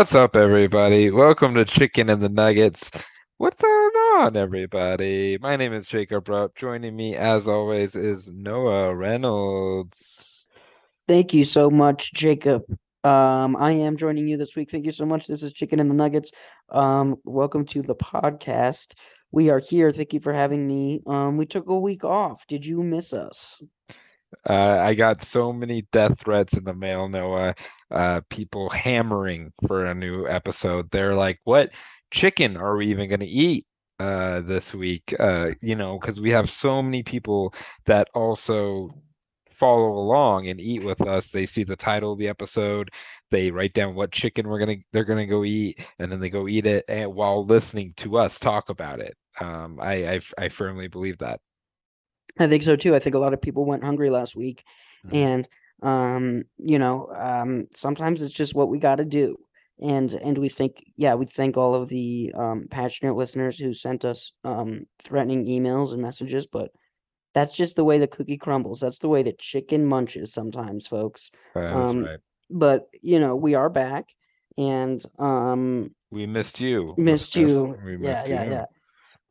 What's up, everybody? Welcome to Chicken and the Nuggets. What's going on, everybody? My name is Jacob Rupp. Joining me, as always, is Noah Reynolds. Thank you so much, Jacob. Um, I am joining you this week. Thank you so much. This is Chicken and the Nuggets. Um, welcome to the podcast. We are here. Thank you for having me. Um, we took a week off. Did you miss us? Uh, I got so many death threats in the mail, Noah. Uh, people hammering for a new episode. They're like, "What chicken are we even going to eat uh, this week?" Uh, you know, because we have so many people that also follow along and eat with us. They see the title of the episode, they write down what chicken we're gonna they're gonna go eat, and then they go eat it and, while listening to us talk about it. Um, I, I I firmly believe that. I think so too. I think a lot of people went hungry last week, Mhm. and um, you know, um, sometimes it's just what we got to do. And and we think, yeah, we thank all of the um, passionate listeners who sent us um, threatening emails and messages, but that's just the way the cookie crumbles. That's the way the chicken munches sometimes, folks. That's Um, right. But you know, we are back, and um, We missed you. missed you. We Yeah, missed yeah, you. yeah.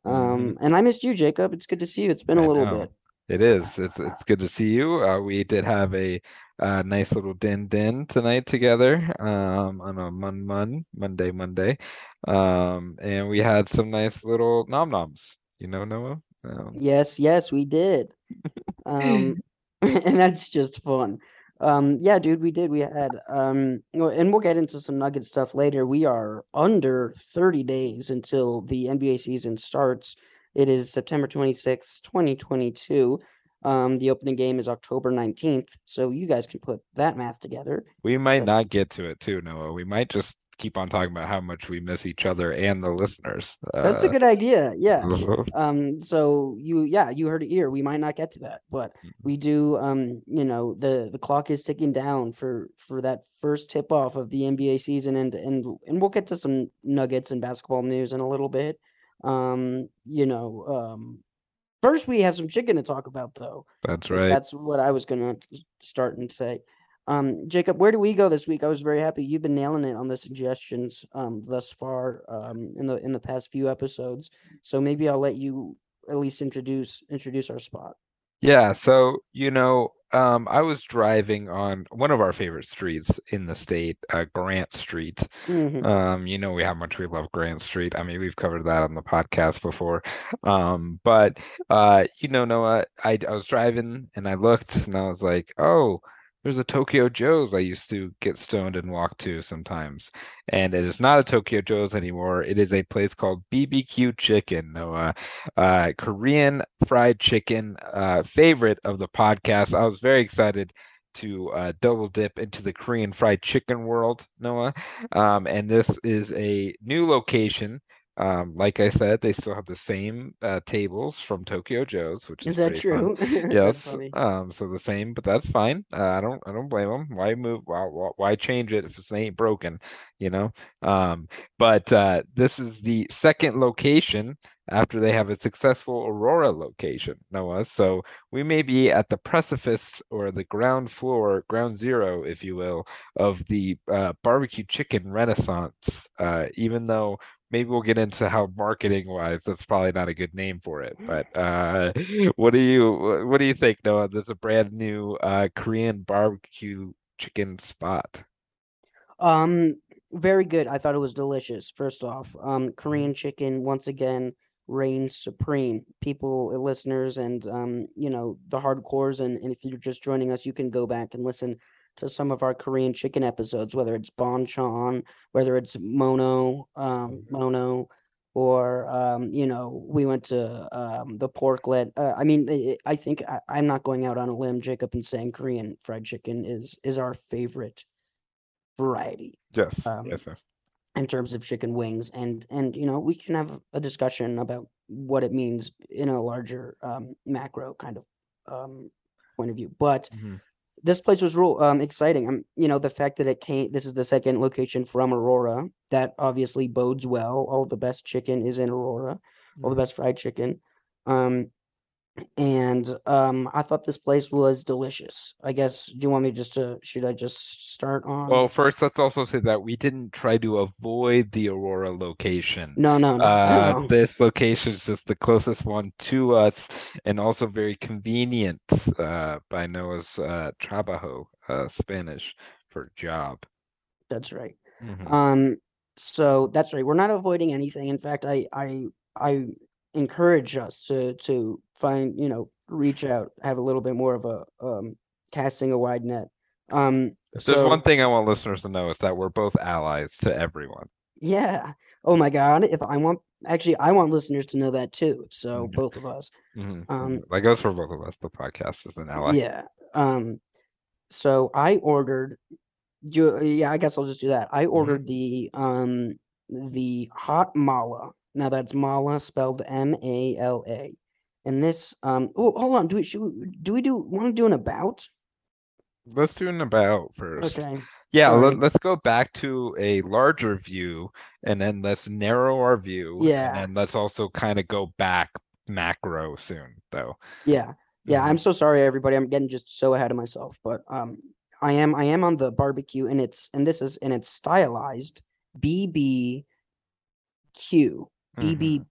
Mhm. Um, and I missed you, Jacob. It's good to see you. It's been a I little know. bit. It is. It's it's good to see you. Uh, we did have a uh, nice little din din tonight together um, on a Mun Mun Monday Monday, um, and we had some nice little nom noms. You know, Noah. Um, Yes, yes, we did. Um, and that's just fun. Um, yeah, dude, we did. We had um, and we'll get into some Nugget stuff later. We are under 30 days until the NBA season starts. It is September 26th, 2022. Um, the opening game is October 19th, so you guys can put that math together. we might not get to it too, Noah. We might just keep on talking about how much we miss each other and the listeners. That's a Uh, good idea. Yeah. Um, so you, yeah, you heard it here. We might not get to that, but Mm-hmm. we do. Um, you know, the the clock is ticking down for for that first tip off of the NBA season, and and and we'll get to some nuggets and basketball news in a little bit. Um, you know, um, first we have some chicken to talk about, though. That's right. That's what I was gonna start and say. Um, Jacob, where do we go this week? I was very happy. You've been nailing it on the suggestions um thus far um in the in the past few episodes. So maybe I'll let you at least introduce introduce our spot. Yeah, so you know, um, I was driving on one of our favorite streets in the state, uh, Grant Street. Mhm. Um, you know we how much we love Grant Street. I mean, we've covered that on the podcast before. Um, but uh, you know, Noah, I I was driving and I looked and I was like, oh, there's a Tokyo Joe's I used to get stoned and walk to sometimes. And it is not a Tokyo Joe's anymore. It is a place called BBQ Chicken, Noah. Uh, Korean fried chicken, uh, favorite of the podcast. I was very excited to uh, double dip into the Korean fried chicken world, Noah. Um, and this is a new location. Um, like I said, they still have the same uh, tables from Tokyo Joe's, which is Is that true? Yes. Um, so the same, but that's fine. Uh, I don't I don't blame them. Why move? Why, why change it if it ain't broken? You know. Um, but uh, this is the second location after they have a successful Aurora location, Noah. So we may be at the precipice or the ground floor, ground zero, if you will, of the uh, barbecue chicken renaissance. Uh, even though maybe we'll get into how marketing wise that's probably not a good name for it. But uh, what do you what do you think, Noah? There's a brand new uh, Korean barbecue chicken spot. Um, very good. I thought it was delicious. First off, um, Korean chicken once again reigns supreme. People, uh, listeners, and um, you know, the hardcores, and, and if you're just joining us, you can go back and listen to some of our Korean chicken episodes, whether it's Bonchon, whether it's Mono, um, Mono, or um, you know, we went to um the porklet. Uh, I mean, i- think I, I'm not going out on a limb, Jacob, and saying Korean fried chicken is is our favorite variety Yes, Um, yes, sir. in terms of chicken wings and and you know we can have a discussion about what it means in a larger um macro kind of um point of view but Mhm. This place was real um exciting. Um you know the fact that it came this is the second location from aurora. That obviously bodes well. All the best chicken is in aurora. All the best fried chicken. Um and um, I thought this place was delicious. I guess. Do you want me just to? Should I just start on? Well, first, let's also say that we didn't try to avoid the Aurora location. no, no, no, Uh, no. this location is just the closest one to us, and also very convenient. Uh, by Noah's uh, trabajo, uh, Spanish for job. That's right. Mhm. Um, so that's right. We're not avoiding anything. In fact, I I I encourage us to to find, you know, reach out, have a little bit more of a um casting a wide net. Um, If there's so one thing I want listeners to know is that we're both allies to everyone. yeah. Oh my God. If I want actually I want listeners to know that too. So Mhm. both of us. Mhm, Um, mhm. That goes for both of us. The podcast is an ally. Yeah. Um, so I ordered you yeah, I guess I'll just do that. I ordered the um the hot mala. Now that's mala spelled M-A-L-A. And this um oh hold on, do we should we, do we do want to do an about? Let's do an about first. Okay. Yeah, sorry. let, us go back to a larger view and then let's narrow our view. Yeah. And let's also kind of go back macro soon, though. Yeah. Yeah, Mhm. I'm so sorry everybody. I'm getting just so ahead of myself, but um I am I am on the barbecue and it's and this is and it's stylized BBQ. BB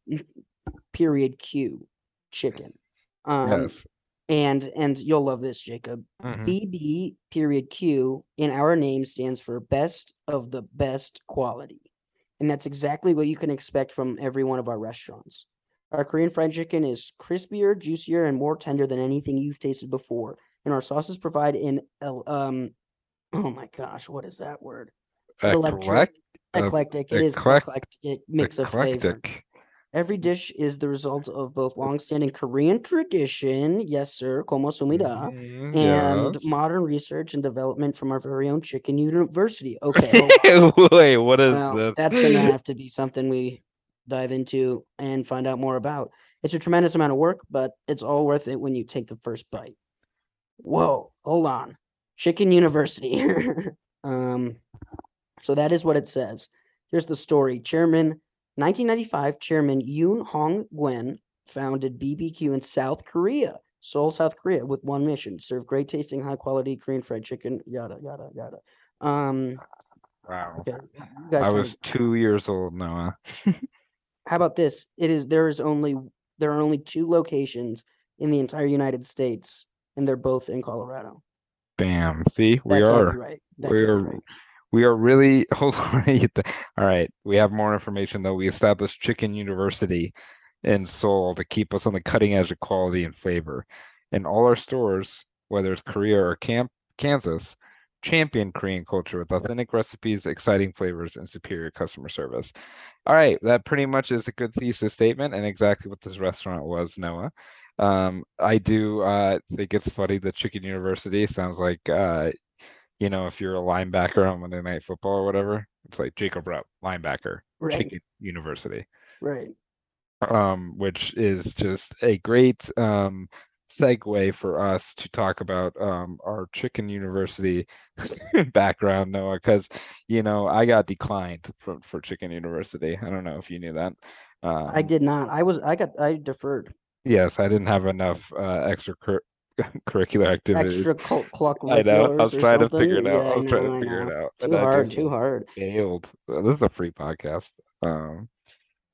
period Q chicken. Um Yes. and and you'll love this, Jacob. Mhm. BB period Q in our name stands for best of the best quality. And that's exactly what you can expect from every one of our restaurants. Our Korean fried chicken is crispier, juicier, and more tender than anything you've tasted before. And our sauces provide an um oh my gosh, what is that word? Electric- Eclectic. It is eclec- eclectic mix of flavor. Every dish is the result of both long-standing Korean tradition, yes sir, como sumida, Mhm, and yes. modern research and development from our very own chicken university. Okay. Wait, what is well, this? that's gonna have to be something we dive into and find out more about. It's a tremendous amount of work, but it's all worth it when you take the first bite. Whoa, hold on. Chicken University. um, so that is what it says. Here's the story. Chairman 1995, Chairman Yoon Hong Gwen founded BBQ in South Korea, Seoul, South Korea, with one mission: serve great tasting, high quality Korean fried chicken. Yada yada yada. Um, Wow. okay, guys I was two years old, Noah. how about this? It is there is only there are only two locations in the entire United States, and they're both in Colorado. Damn. See, we are. right. We are right. We are really hold on. All right, we have more information though. We established Chicken University in Seoul to keep us on the cutting edge of quality and flavor. In all our stores, whether it's Korea or Camp Kansas, champion Korean culture with authentic recipes, exciting flavors, and superior customer service. All right, that pretty much is a good thesis statement and exactly what this restaurant was, Noah. Um, I do uh, think it's funny that Chicken University sounds like uh, you know, if you're a linebacker on Monday Night Football or whatever, it's like Jacob Rupp, linebacker, Right. Chicken University, Right. um, which is just a great um, segue for us to talk about um, our Chicken University background, Noah, because you know I got declined for for Chicken University. I don't know if you knew that. Um, I did not. I was. I got. I deferred. Yes, I didn't have enough uh, extra cur- curricular activities. Extra cult clock. I know. I was trying to figure it out. Yeah, I was trying know, to figure it out. Too hard. Too hard. failed. This is a free podcast. Um,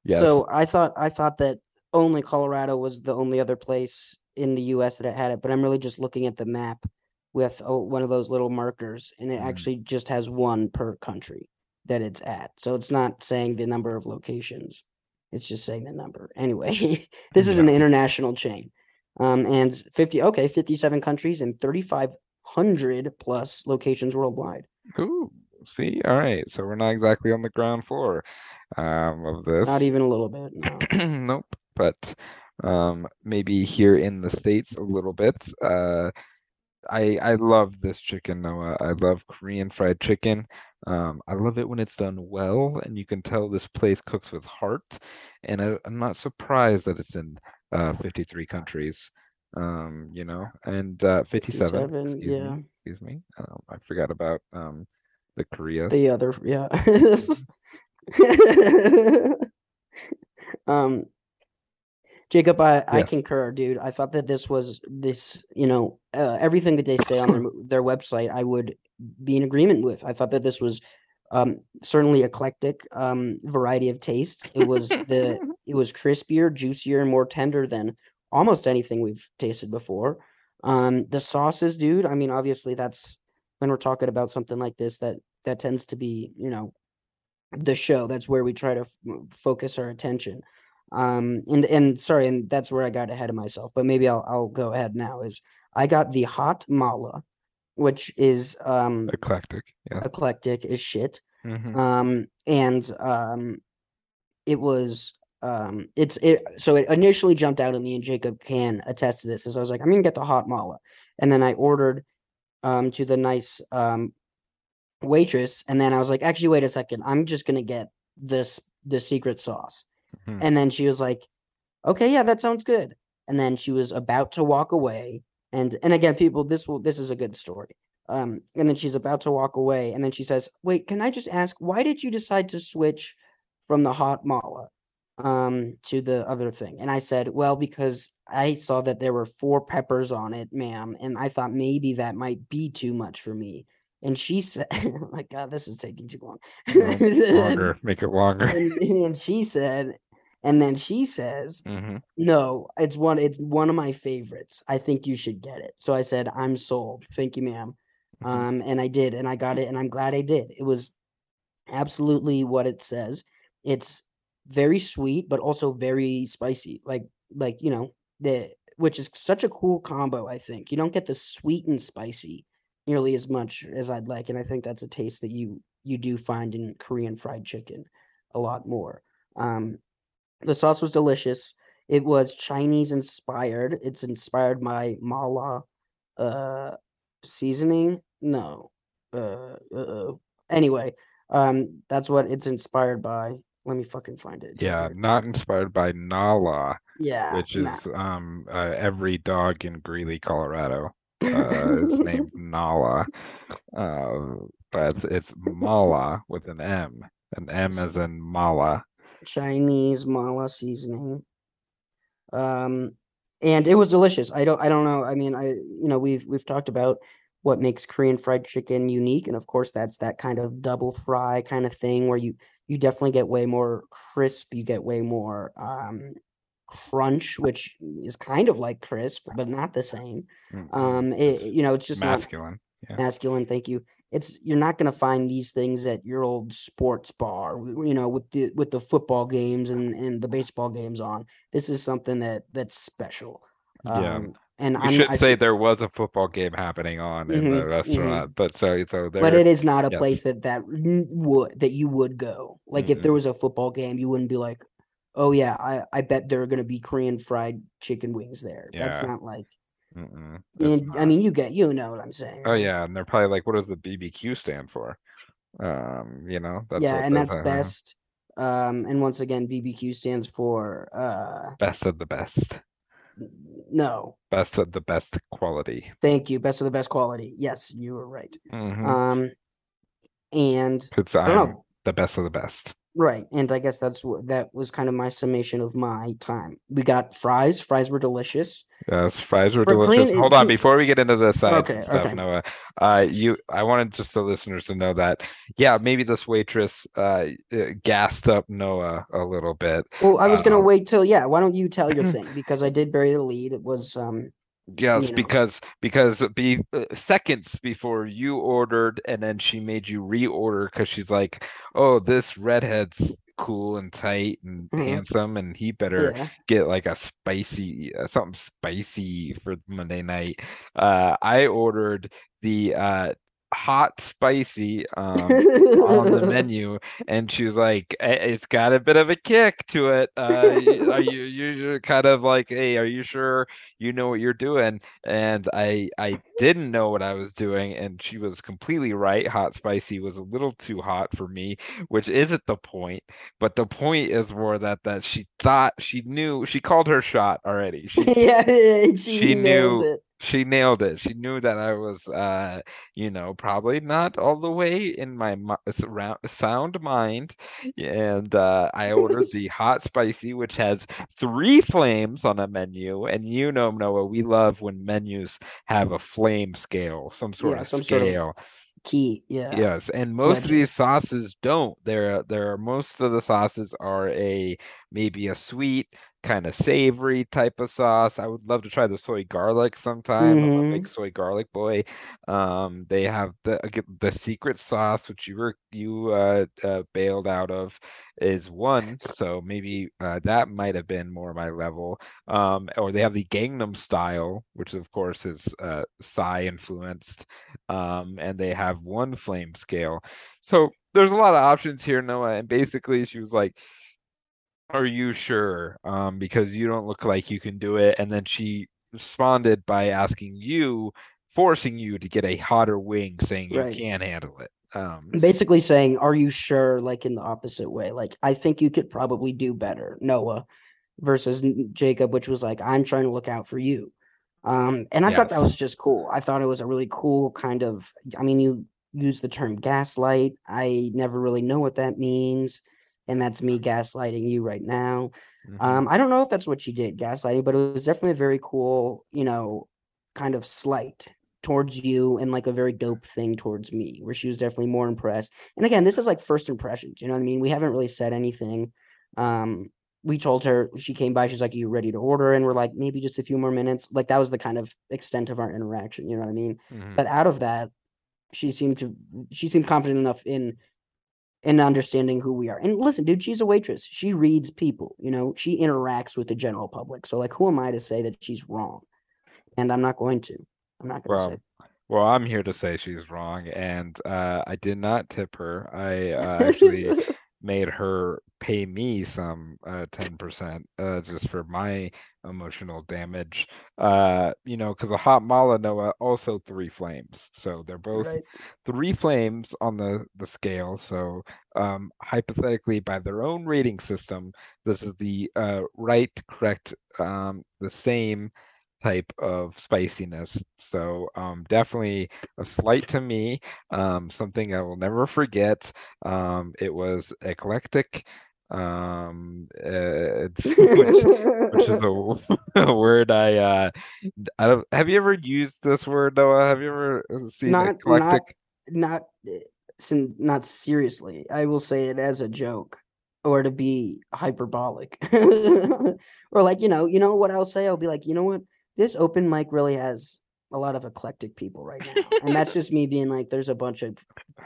yes. So I thought. I thought that only Colorado was the only other place in the U.S. that had it, but I'm really just looking at the map with oh, one of those little markers, and it Mm. actually just has one per country that it's at. So it's not saying the number of locations. It's just saying the number. Anyway, this is an international chain. Um, and 50, okay, 57 countries and 3,500 plus locations worldwide. Ooh, see, all right. So we're not exactly on the ground floor um, of this. Not even a little bit. No. Nope. But um, maybe here in the States a little bit. Uh, I I love this chicken, Noah. I love Korean fried chicken. Um, I love it when it's done well, and you can tell this place cooks with heart. And I, I'm not surprised that it's in uh 53 countries. Um, you know, and uh 57, 57, excuse yeah. me, excuse me. Um, I forgot about um the korea The other, yeah. um, Jacob, I, I concur, dude. I thought that this was this, you know, uh, everything that they say on their their website, I would be in agreement with. I thought that this was um certainly eclectic, um variety of tastes. It was the it was crispier, juicier, and more tender than almost anything we've tasted before. Um, the sauces, dude. I mean, obviously, that's when we're talking about something like this that that tends to be, you know, the show. That's where we try to f- focus our attention. Um, and and sorry, and that's where I got ahead of myself. But maybe I'll I'll go ahead now. Is I got the hot mala, which is um Eclectic. Yeah. eclectic is shit. Mhm. Um, and um, it was um, it's it. So it initially jumped out at me, and Jacob can attest to this. As I was like, I'm gonna get the hot mala, and then I ordered um to the nice um waitress, and then I was like, actually, wait a second, I'm just gonna get this the secret sauce. Mhm. And then she was like, "Okay, yeah, that sounds good." And then she was about to walk away, and and again, people, this will this is a good story. Um, and then she's about to walk away, and then she says, "Wait, can I just ask, why did you decide to switch from the hot mala um to the other thing?" And I said, "Well, because I saw that there were four peppers on it, ma'am, and I thought maybe that might be too much for me." And she said, oh "My God, this is taking too long." Longer. Make it longer. and, and she said, and then she says, hmm "No, it's one. It's one of my favorites. I think you should get it." So I said, "I'm sold. Thank you, ma'am." Mhm. Um, and I did, and I got it, and I'm glad I did. It was absolutely what it says. It's very sweet, but also very spicy. Like, like you know, the which is such a cool combo. I think you don't get the sweet and spicy nearly as much as I'd like, and I think that's a taste that you you do find in Korean fried chicken a lot more. Um, the sauce was delicious. It was Chinese inspired. It's inspired by mala uh seasoning. No. Uh, uh anyway, um that's what it's inspired by. Let me fucking find it. It's Yeah, not inspired by Nala, Yeah. which nah. is um uh, every dog in Greeley, Colorado. Uh, it's named Nala. Uh, but it's, it's Mala with an M. An M as in Mala. Chinese mala seasoning. Um, and it was delicious. I don't, I don't know. I mean, I, you know, we've we've talked about what makes Korean fried chicken unique, and of course, that's that kind of double fry kind of thing where you you definitely get way more crisp. You get way more um crunch, which is kind of like crisp, but not the same. Mm, mm. Um, it, you know, it's just not masculine. Yeah. masculine thank you it's you're not going to find these things at your old sports bar you know with the with the football games and and the baseball games on this is something that that's special Yeah. And i'm should I say there was a football game happening on in the Mhm, mhm. restaurant, but so so there. but it is not a yes. place that that would that you would go like if there was a football game you wouldn't be like oh yeah i i bet there are going to be korean fried chicken wings there that's not like I it's mean, I mean you get you know what i'm saying Oh yeah, and they're probably like, what does the BBQ stand for? Um, you know, that's yeah and that's are. best um and once again bbq stands for uh Best of the best. No. Best of the best quality. thank you. Best of the best quality. Yes you were right. Mm-hmm. um and i don't know. the best of the best. right and i guess that's what that was kind of my summation of my time. We got fries. Fries were delicious Yes, fries were For delicious. Hold on, before we get into the sides Okay, stuff, okay. Noah, uh, you, I wanted just the listeners to know that, yeah, maybe this waitress uh uh, gassed up Noah a little bit. well i was gonna Um, wait till yeah why don't you tell your thing because i did bury the lead it was um Yes, you know. because because be uh, seconds before you ordered, and then she made you reorder because she's like, "Oh, this redhead's cool and tight and Mhm. handsome, and he better yeah get like a spicy uh, something spicy for Monday night." Uh, I ordered the uh hot spicy um on the menu and she was like "Eh, it's got a bit of a kick to it. Uh are you you're kind of like hey are you sure you know what you're doing? And i i didn't know what i was doing and she was completely right. Hot spicy was a little too hot for me which isn't the point but the point is more that that she thought she knew she called her shot already. She yeah she, She knew- it she nailed it. She knew that I was, uh, you know, probably not all the way in my sound mind, and uh, I ordered the hot spicy, which has three flames on a menu. And you know, Noah, we love when menus have a flame scale, some sort Yeah, of some sort of scale. Key, yeah. Yes, and most of these sauces don't. There, there are most of the sauces are a maybe a sweet, kind of savory type of sauce. I would love to try the soy garlic sometime. I'm a hmm big soy garlic boy. Um, they have the the secret sauce, which you were you uh, uh bailed out of, is one. So maybe uh, that might have been more my level. Um, or they have the Gangnam style, which of course is uh Psy influenced um, and they have one flame scale. So there's a lot of options here, Noah. And basically, she was like, "Are you sure? Um, because you don't look like you can do it." And then she responded by asking you, forcing you to get a hotter wing, saying you Right. can handle it. Um, Basically saying, are you sure? Like in the opposite way. Like, I think you could probably do better, Noah, versus Jacob, which was like, I'm trying to look out for you. Um, and I thought that was just cool. I thought it was a really cool kind of, I mean, you use the term gaslight. I never really know what that means. And that's me gaslighting you right now. mhm. Um, I don't know if that's what she did, gaslighting, but it was definitely a very cool, you know, kind of slight towards you and like a very dope thing towards me, where she was definitely more impressed. And again, this is like first impressions, you know what I mean? We haven't really said anything. Um, we told her she came by, she's like, Are you ready to order? And we're like, maybe just a few more minutes. Like that was the kind of extent of our interaction, you know what I mean? Mhm. But out of that, she seemed to she seemed confident enough in in understanding who we are. And listen, dude, she's a waitress. She reads people, you know, she interacts with the general public. So like who am I to say that she's wrong? And I'm not going to. I'm not going to Well, say well, I'm here to say she's wrong, and uh, I did not tip her. I uh, actually made her pay me some uh 10% uh just for my emotional damage uh you know because a hot mala noah also three flames. So they're both right. three flames on the the scale. So um hypothetically by their own rating system this is the uh right correct um the same type of spiciness. So um definitely a slight to me um something i will never forget. Um it was eclectic um uh, which which is a, a word i uh i don't have you ever used this word noah have you ever uh, seen not not eclectic not eh, sin- not seriously. I will say it as a joke or to be hyperbolic. or like, you know, you know what I'll say? I'll be like, you know what? This open mic really has a lot of eclectic people right now. and that's just me being like, there's a bunch of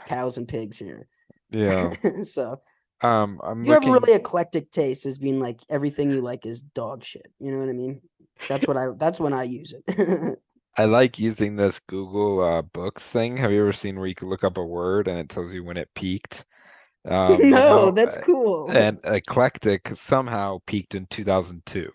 cows and pigs here. yeah so um i'm you have looking a really eclectic taste as being like everything you like is dog shit. You know what I mean? That's what I that's when I use it. I like using this Google uh, Books thing. Have you ever seen where you can look up a word and it tells you when it peaked? Um, you no, know, that's uh, cool. and eclectic somehow peaked in 2002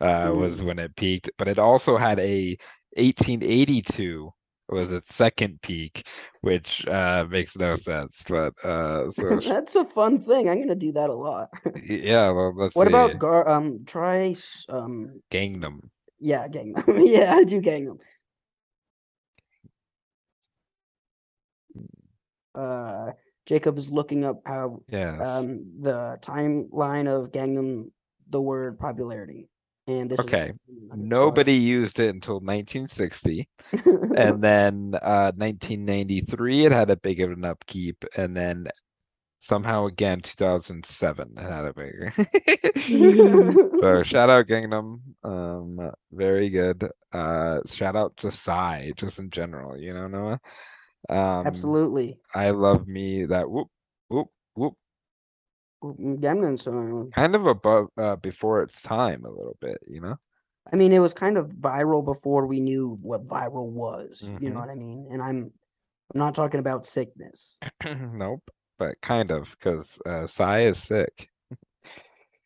uh, was Mm. when it peaked, but it also had a 1882 was its second peak, which uh, makes no sense. But uh, so That's a fun thing. I'm gonna do that a lot. yeah, well, let's What see. about gar um try um Gangnam? yeah, Gangnam. yeah, I do Gangnam. Uh Jacob is looking up how Yes. um the timeline of Gangnam the word popularity. And this Okay. is Nobody used it until 1960. and then uh 1993 it had a big of an upkeep and then somehow again 2007 it had a bigger so shout out Gangnam um very good uh shout out to Psy just in general you know Noah um Absolutely. I love me that whoop whoop Gangnam kind of above uh before its time a little bit you know I mean, it was kind of viral before we knew what viral was. You know Mhm. what I mean? And I'm I'm not talking about sickness. nope but kind of because uh Psy is sick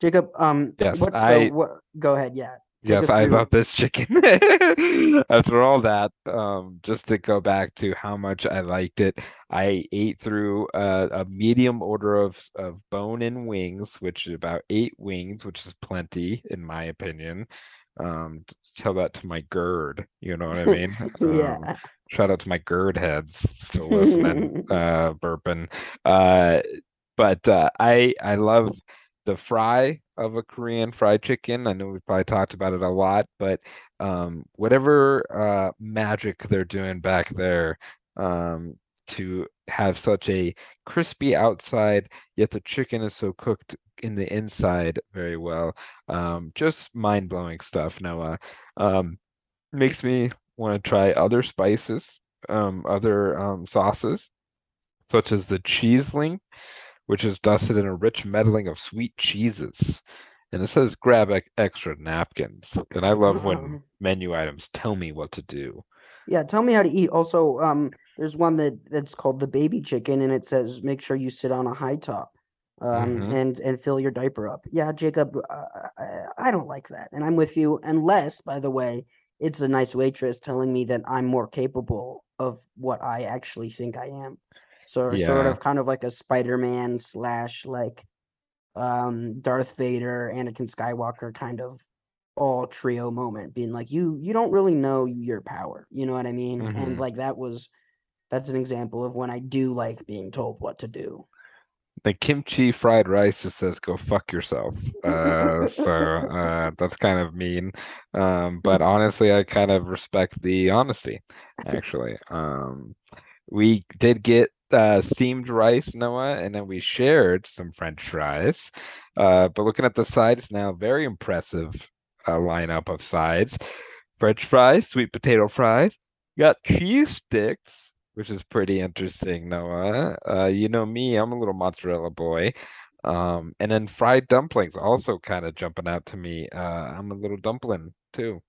Jacob, um, Yes, what? I- So what? Go ahead. Yeah. Yes, I love this chicken. After all that, um, just to go back to how much I liked it, I ate through a, a medium order of, of bone and wings, which is about eight wings, which is plenty in my opinion. Um, tell that to my GERD, you know what I mean? Um, Yeah. shout out to my GERD heads still listening, uh, burping. Uh, but uh, I I love the fry of a Korean fried chicken. I know we've probably talked about it a lot, but um, whatever uh, magic they're doing back there um, to have such a crispy outside, yet the chicken is so cooked in the inside very well. Um, just mind-blowing stuff, Noah. Um, makes me want to try other spices, um, other um, sauces, such as the cheesling which is dusted in a rich medaling of sweet cheeses. And it says grab ex- extra napkins. And I love when menu items tell me what to do. Yeah, tell me how to eat. Also, um, there's one that that's called the baby chicken, and it says make sure you sit on a high top, um, hmm and and fill your diaper up. Yeah, Jacob, uh, I don't like that, and I'm with you. Unless, by the way, it's a nice waitress telling me that I'm more capable of what I actually think I am. So sort of kind of like a Spider-Man slash like um Darth Vader, Anakin Skywalker kind of all trio moment being like you you don't really know your power you know what i mean and hmm like that was that's an example of when i do like being told what to do The kimchi fried rice just says go fuck yourself. Uh, so uh, that's kind of mean. Um, but honestly, I kind of respect the honesty, actually. Um, we did get uh, steamed rice, Noah, and then we shared some French fries. Uh, but looking at the sides now, very impressive uh, lineup of sides. French fries, sweet potato fries. Got cheese sticks, which is pretty interesting, Noah. Uh, you know me, I'm a little mozzarella boy. Um, and then fried dumplings also kind of jumping out to me. Uh, I'm a little dumpling too.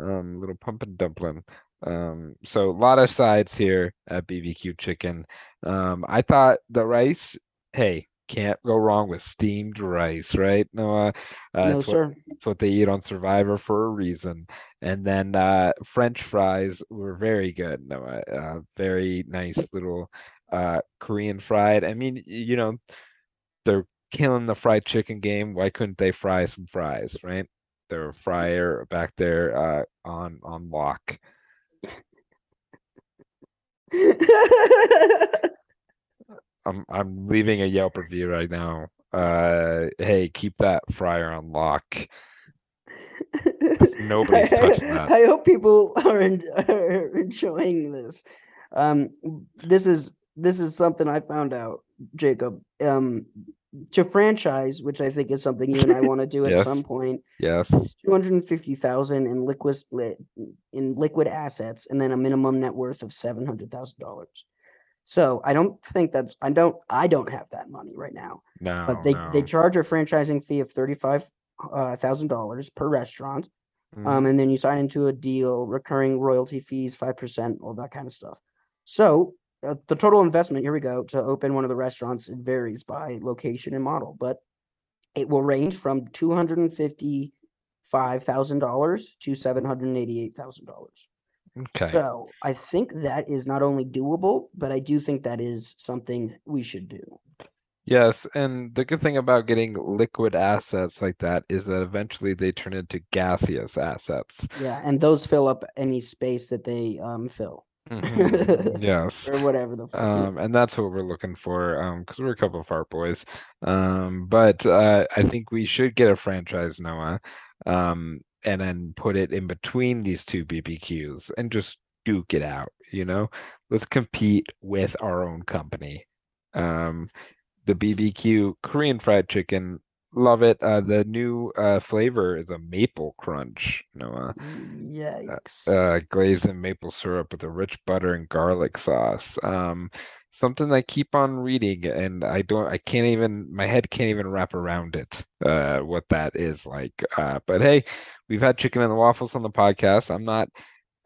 Um, little pumpkin dumpling. Um, so a lot of sides here at BBQ Chicken. Um, I thought the rice, hey, can't go wrong with steamed rice, right? Noah, uh, no it's what sir it's what they eat on Survivor for a reason. And then uh, French fries were very good, Noah. Uh, very nice little uh, Korean fried. I mean, you know, they're killing the fried chicken game. Why couldn't they fry some fries, right? They're a fryer back there uh, on on lock. I'm I'm leaving a Yelp review right now. Uh, hey, keep that fryer on lock. Nobody's touching that. I hope people are, are enjoying this. Um, this is this is something I found out, Jacob. Um, to franchise, which I think is something you and I want to do at Yes. some point, Yes. it's two hundred and fifty thousand in liquid in liquid assets, and then a minimum net worth of seven hundred thousand dollars. So I don't think that's I don't I don't have that money right now No, but they they charge a franchising fee of thirty five thousand dollars per restaurant, Mhm. um, and then you sign into a deal, recurring royalty fees, five percent, all that kind of stuff. So uh, the total investment here we go to open one of the restaurants. It varies by location and model, but it will range from two hundred and fifty five thousand dollars to seven hundred and eighty eight thousand dollars. Okay. So I think that is not only doable, but I do think that is something we should do. Yes, and the good thing about getting liquid assets like that is that eventually they turn into gaseous assets. Yeah, and those fill up any space that they um fill Mhm. Yes. or whatever the. Um, and that's what we're looking for, um, because we're a couple of fart boys. Um, but uh, I think we should get a franchise, Noah, um, and then put it in between these two BBQs and just duke it out, you know? Let's compete with our own company. Um, the BBQ Korean fried chicken, love it. Uh, the new uh flavor is a maple crunch, Noah Yikes. uh, glazed in maple syrup with a rich butter and garlic sauce. Um, something I keep on reading, and I don't, I can't even, my head can't even wrap around it, uh, what that is like. Uh, but hey, we've had chicken and waffles on the podcast. I'm not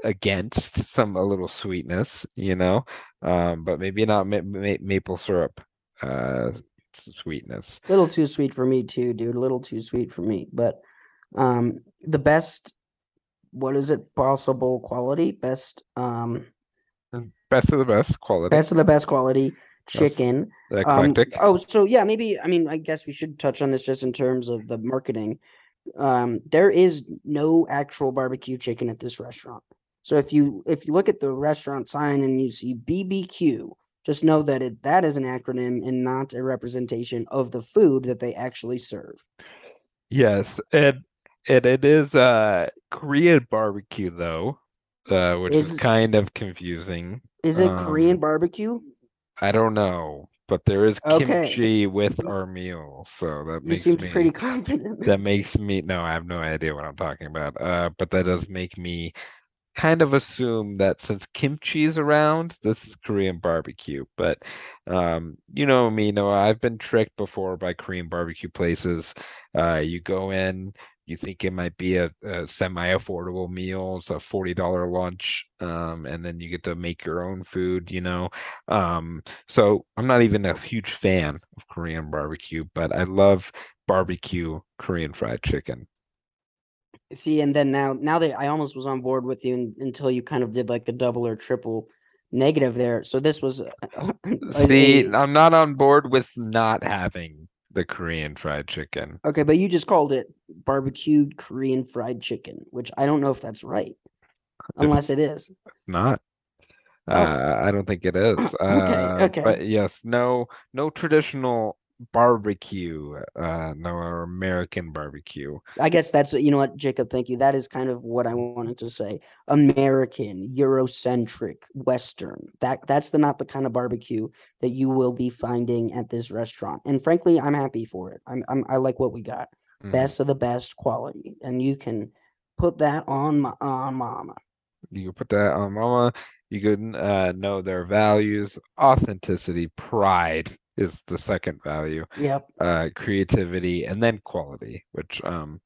against some a little sweetness, you know, um, but maybe not ma ma maple syrup, uh, sweetness. little too sweet for me too, dude. A little too sweet for me. But Um, the best, what is it? Possible quality, best, um, Best of the best quality. best of the best quality chicken. Um, oh, so yeah, maybe I mean I guess we should touch on this just in terms of the marketing. Um, there is no actual barbecue chicken at this restaurant. So if you if you look at the restaurant sign and you see BBQ, just know that it that is an acronym and not a representation of the food that they actually serve. Yes, and and it is uh Korean barbecue though, uh, which is, Is- kind of confusing. Is it Korean Um, barbecue? I don't know, but there is Okay. kimchi with our meal, so that You makes seem me pretty confident. that makes me no, I have no idea what I'm talking about. Uh, but that does make me kind of assume that since kimchi is around, this is Korean barbecue. But um, you know me, Noah, I've been tricked before by Korean barbecue places. Uh, you go in, you think it might be a, a semi-affordable meal, it's a $40 lunch, um, and then you get to make your own food, you know. Um, so I'm not even a huge fan of Korean barbecue, but I love barbecue Korean fried chicken. See, and then now now that I almost was on board with you until you kind of did like a double or triple negative there. So this was a- See, I'm not on board with not having the Korean fried chicken. okay, but you just called it barbecued Korean fried chicken, which I don't know if that's right, unless it is. Not. Oh. Uh, I don't think it is. Uh, okay. but yes, no, no traditional barbecue. Uh, no American barbecue. I guess that's you know what, Jacob. Thank you. That is kind of what I wanted to say. American, Eurocentric, Western. That that's the not the kind of barbecue that you will be finding at this restaurant. And frankly, I'm happy for it. I'm, I'm I like what we got. Mm. Best of the best quality, and you can put that on my on mama. You can put that on Mama. You can uh, know their values. Authenticity, pride is the second value. Yep. uh creativity and then quality which um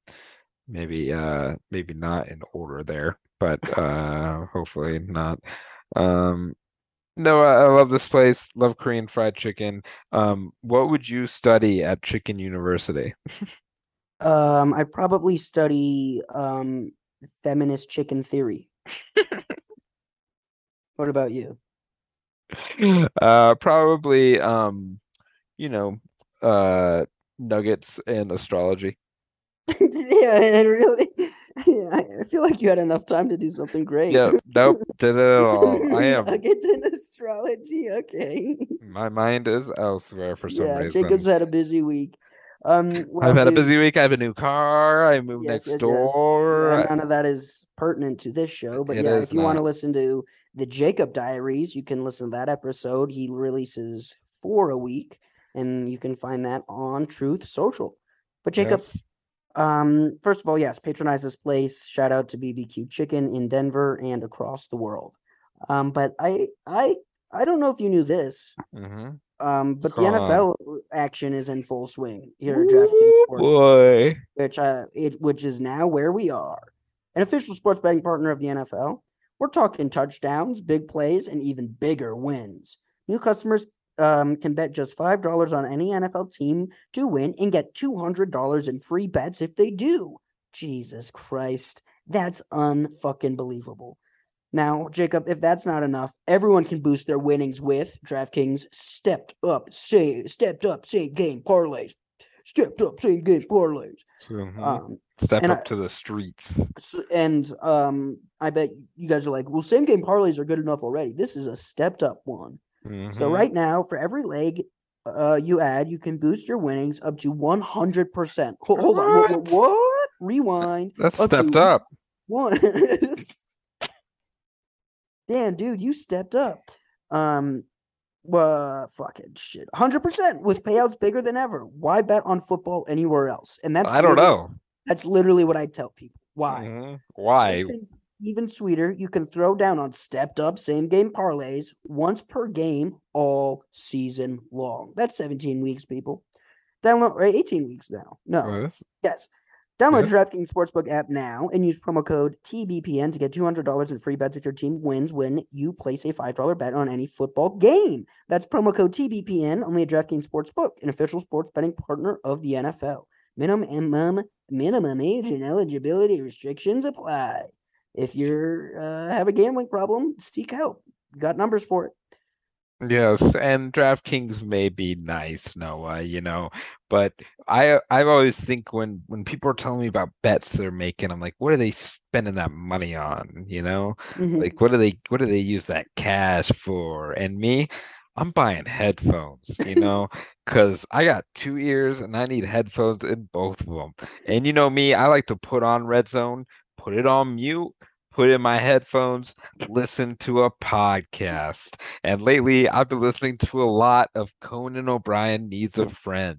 maybe uh maybe not in order there but uh hopefully not um no I, I love this place love Korean fried chicken um what would you study at Chicken University Um, I probably study um feminist chicken theory. what about you? uh probably um you know uh nuggets and astrology yeah, and really, yeah, I feel like you had enough time to do something great. yeah nope did it at all I am Nuggets in astrology. Okay. my mind is elsewhere for some yeah, reason Jacob's had a busy week. Um, well, I've had a busy week. I have a new car. I moved Yes, next yes, yes. door. yeah, I- none of that is pertinent to this show, but It yeah, if you want to listen to the Jacob Diaries, you can listen to that episode. He releases four a week, and you can find that on Truth Social. But Jacob, Yes. um, first of all, yes, patronize this place. Shout out to BBQ Chicken in Denver and across the world. Um, but I, I, I don't know if you knew this. Mhm. Um, but the going on? NFL action is in full swing here at DraftKings Sports boy. which uh it which is now where we are. An official sports betting partner of the NFL. We're talking touchdowns, big plays, and even bigger wins. New customers um, can bet just five dollars on any NFL team to win and get two hundred dollars in free bets if they do. Jesus Christ, that's unfucking believable. Now, Jacob, if that's not enough, everyone can boost their winnings with DraftKings stepped up, say stepped up, same game parlays, stepped up, same game parlays. Mhm. Um, Step up I- to the streets. And um i bet you guys are like well same game parlays are good enough already this is a stepped up one so Mhm. right now for every leg uh you add you can boost your winnings up to 100% Ho- hold on what, what, What? rewind That's up stepped up. one damn dude you stepped up um well fucking shit 100% with payouts bigger than ever why bet on football anywhere else and that's I don't know. that's literally what i tell people why Mhm. Why? Even, sweeter, you can throw down on stepped up same game parlays once per game all season long. That's 17 weeks, people. Download or 18 weeks now. No, What? yes. Download Yeah. DraftKings Sportsbook app now and use promo code TBPN to get $200 in free bets if your team wins when you place a $5 bet on any football game. That's promo code TBPN only at DraftKings Sportsbook, an official sports betting partner of the NFL. minimum minimum age and eligibility restrictions apply. If you're uh, have a gambling problem, seek help. Got numbers for it. Yes, and DraftKings may be nice, Noah, you know, but I I always think when when people are telling me about bets they're making, I'm like, what are they spending that money on? You know, Mhm. like what do they what do they use that cash for? And me, I'm buying headphones, you know, because I got two ears and I need headphones in both of them. And you know me, I like to put on Red Zone, put it on mute, put in my headphones, listen to a podcast. And lately, I've been listening to a lot of Conan O'Brien Needs a Friend.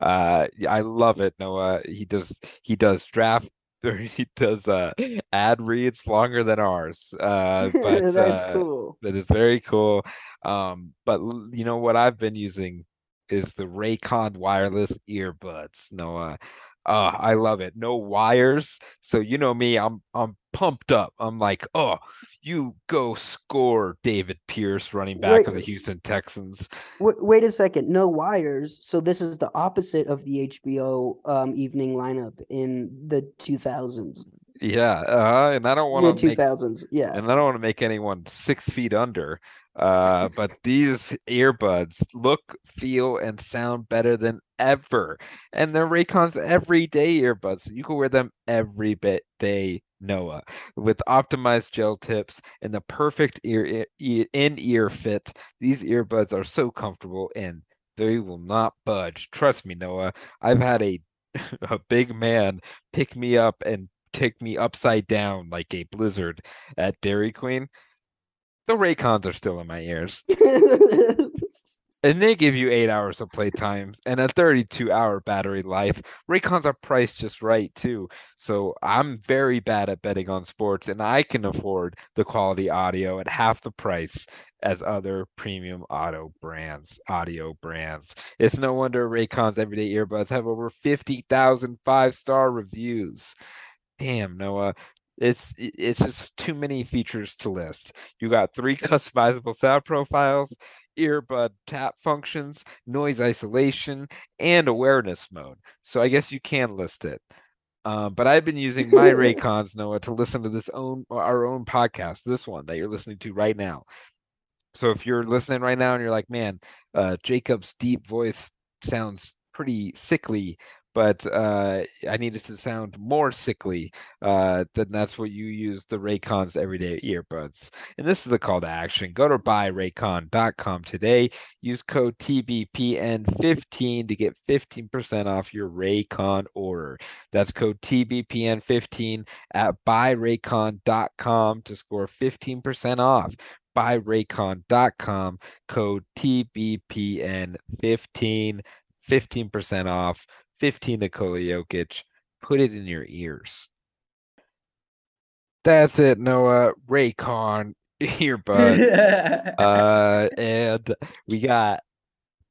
Uh, I love it, Noah. He does he does draft or he does uh ad reads longer than ours. Uh, but That's uh, cool. that is very cool. Um, but you know what I've been using is the Raycon wireless earbuds. Noah. Oh, I love it. No wires. So you know me, I'm I'm pumped up. I'm like, oh, you go score Dameon Pierce, running back Wait, of the Houston Texans. wait, wait a second. No wires. So this is the opposite of the HBO um, evening lineup in the 2000s, Yeah, uh, and I don't want to make 2000s. Yeah. and I don't want to make anyone six feet under. Uh, but these earbuds look, feel, and sound better than ever. And they're Raycon's everyday earbuds. You can wear them every bit day, Noah, with optimized gel tips and the perfect ear in ear fit. These earbuds are so comfortable and they will not budge. Trust me, Noah. I've had a a big man pick me up and take me upside down like a blizzard at Dairy Queen. The Raycons are still in my ears. And they give you eight hours of playtime and a 32 hour battery life. Raycons are priced just right too. So I'm very bad at betting on sports and I can afford the quality audio at half the price as other premium auto brands, audio brands. It's no wonder Raycon's everyday earbuds have over 50,000 five-star reviews. Damn, Noah. It's it's just too many features to list. You got three customizable sound profiles, earbud tap functions, noise isolation, and awareness mode. So I guess you can list it. Uh, but I've been using my Raycons, Noah, to listen to this own our own podcast, this one that you're listening to right now. So if you're listening right now and you're like, man, uh, Jacob's deep voice sounds pretty sickly, but uh, I needed to sound more sickly, uh, then that's what you use the Raycons everyday earbuds. And this is the call to action. Go to buyraycon.com today. Use code TBPN15 to get 15% off your Raycon order. That's code TBPN15 at buyraycon.com to score 15% off buyraycon.com code TBPN15 15% off 15 Nikola Jokic put it in your ears. That's it Noah. Raycon earbud uh and we got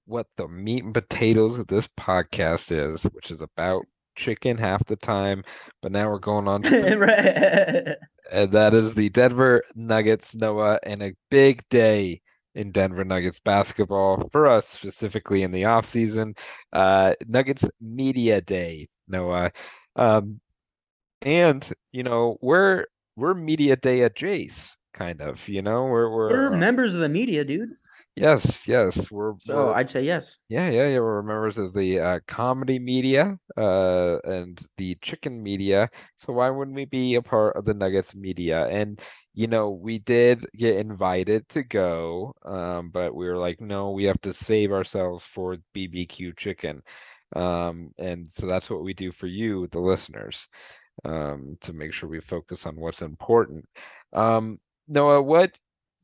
what the meat and potatoes of this podcast is which is about chicken half the time but now we're going on to right. and that is the Denver Nuggets, Noah, and a big day in Denver Nuggets basketball for us, specifically in the offseason. Uh, Nuggets Media Day, Noah. Um, and, you know, we're we're Media Day at Jace, kind of, you know, we're we're We're members of the media, dude. yes, yes, we're So we're I'd say yes. yeah, yeah, yeah. We're members of the uh, comedy media uh, and the chicken media. So why wouldn't we be a part of the Nuggets media? And you know, we did get invited to go, um, but we were like, no, we have to save ourselves for BBQ chicken. Um, and so that's what we do for you, the listeners, um, to make sure we focus on what's important. Um, Noah, what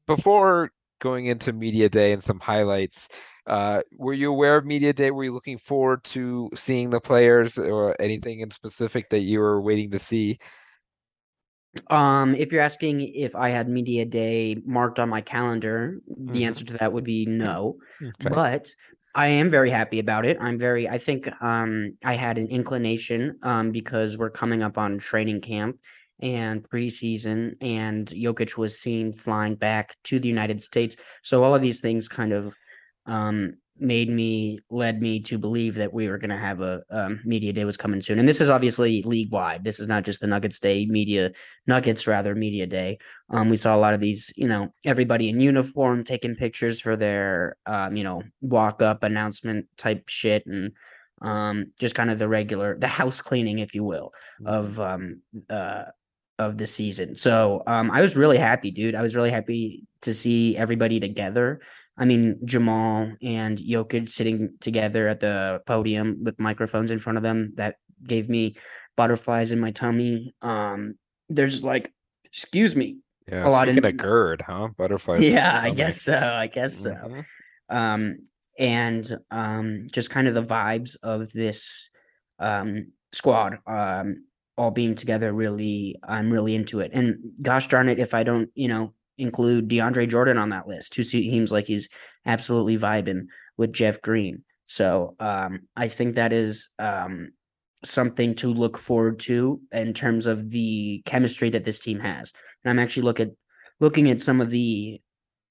before going into media day and some highlights uh were you aware of media day were you looking forward to seeing the players or anything in specific that you were waiting to see Um, if you're asking if I had media day marked on my calendar, the Mhm. answer to that would be no. okay But I am very happy about it. I'm very I think um I had an inclination um because we're coming up on training camp and preseason and Jokic was seen flying back to the United States. So all of these things kind of um made me led me to believe that we were going to have a um, media day was coming soon. And this is obviously league wide this is not just the nuggets day media nuggets rather media day. Um, we saw a lot of these you know everybody in uniform taking pictures for their um, you know walk up announcement type shit and um, just kind of the regular the house cleaning if you will Mm-hmm. of um uh of the season. So um i was really happy dude. I was really happy to see everybody together I mean, Jamal and Jokic sitting together at the podium with microphones in front of them that gave me butterflies in my tummy. Um, there's like, excuse me. Yeah, a lot in- of GERD, huh? Butterflies. Yeah, I guess so. I guess so. Mhm. Um, and um, just kind of the vibes of this um squad um all being together really i'm really into it and gosh darn it if i don't you know include DeAndre Jordan on that list who seems like he's absolutely vibing with Jeff Green. So um i think that is um something to look forward to in terms of the chemistry that this team has. And i'm actually look at looking at some of the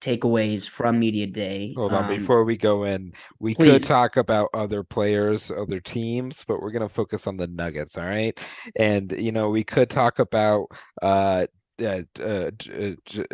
takeaways from media day Hold on, um, before we go in, we could talk about other players, other teams, but we're gonna focus on the Nuggets, all right? And you know, we could talk about uh, uh, uh,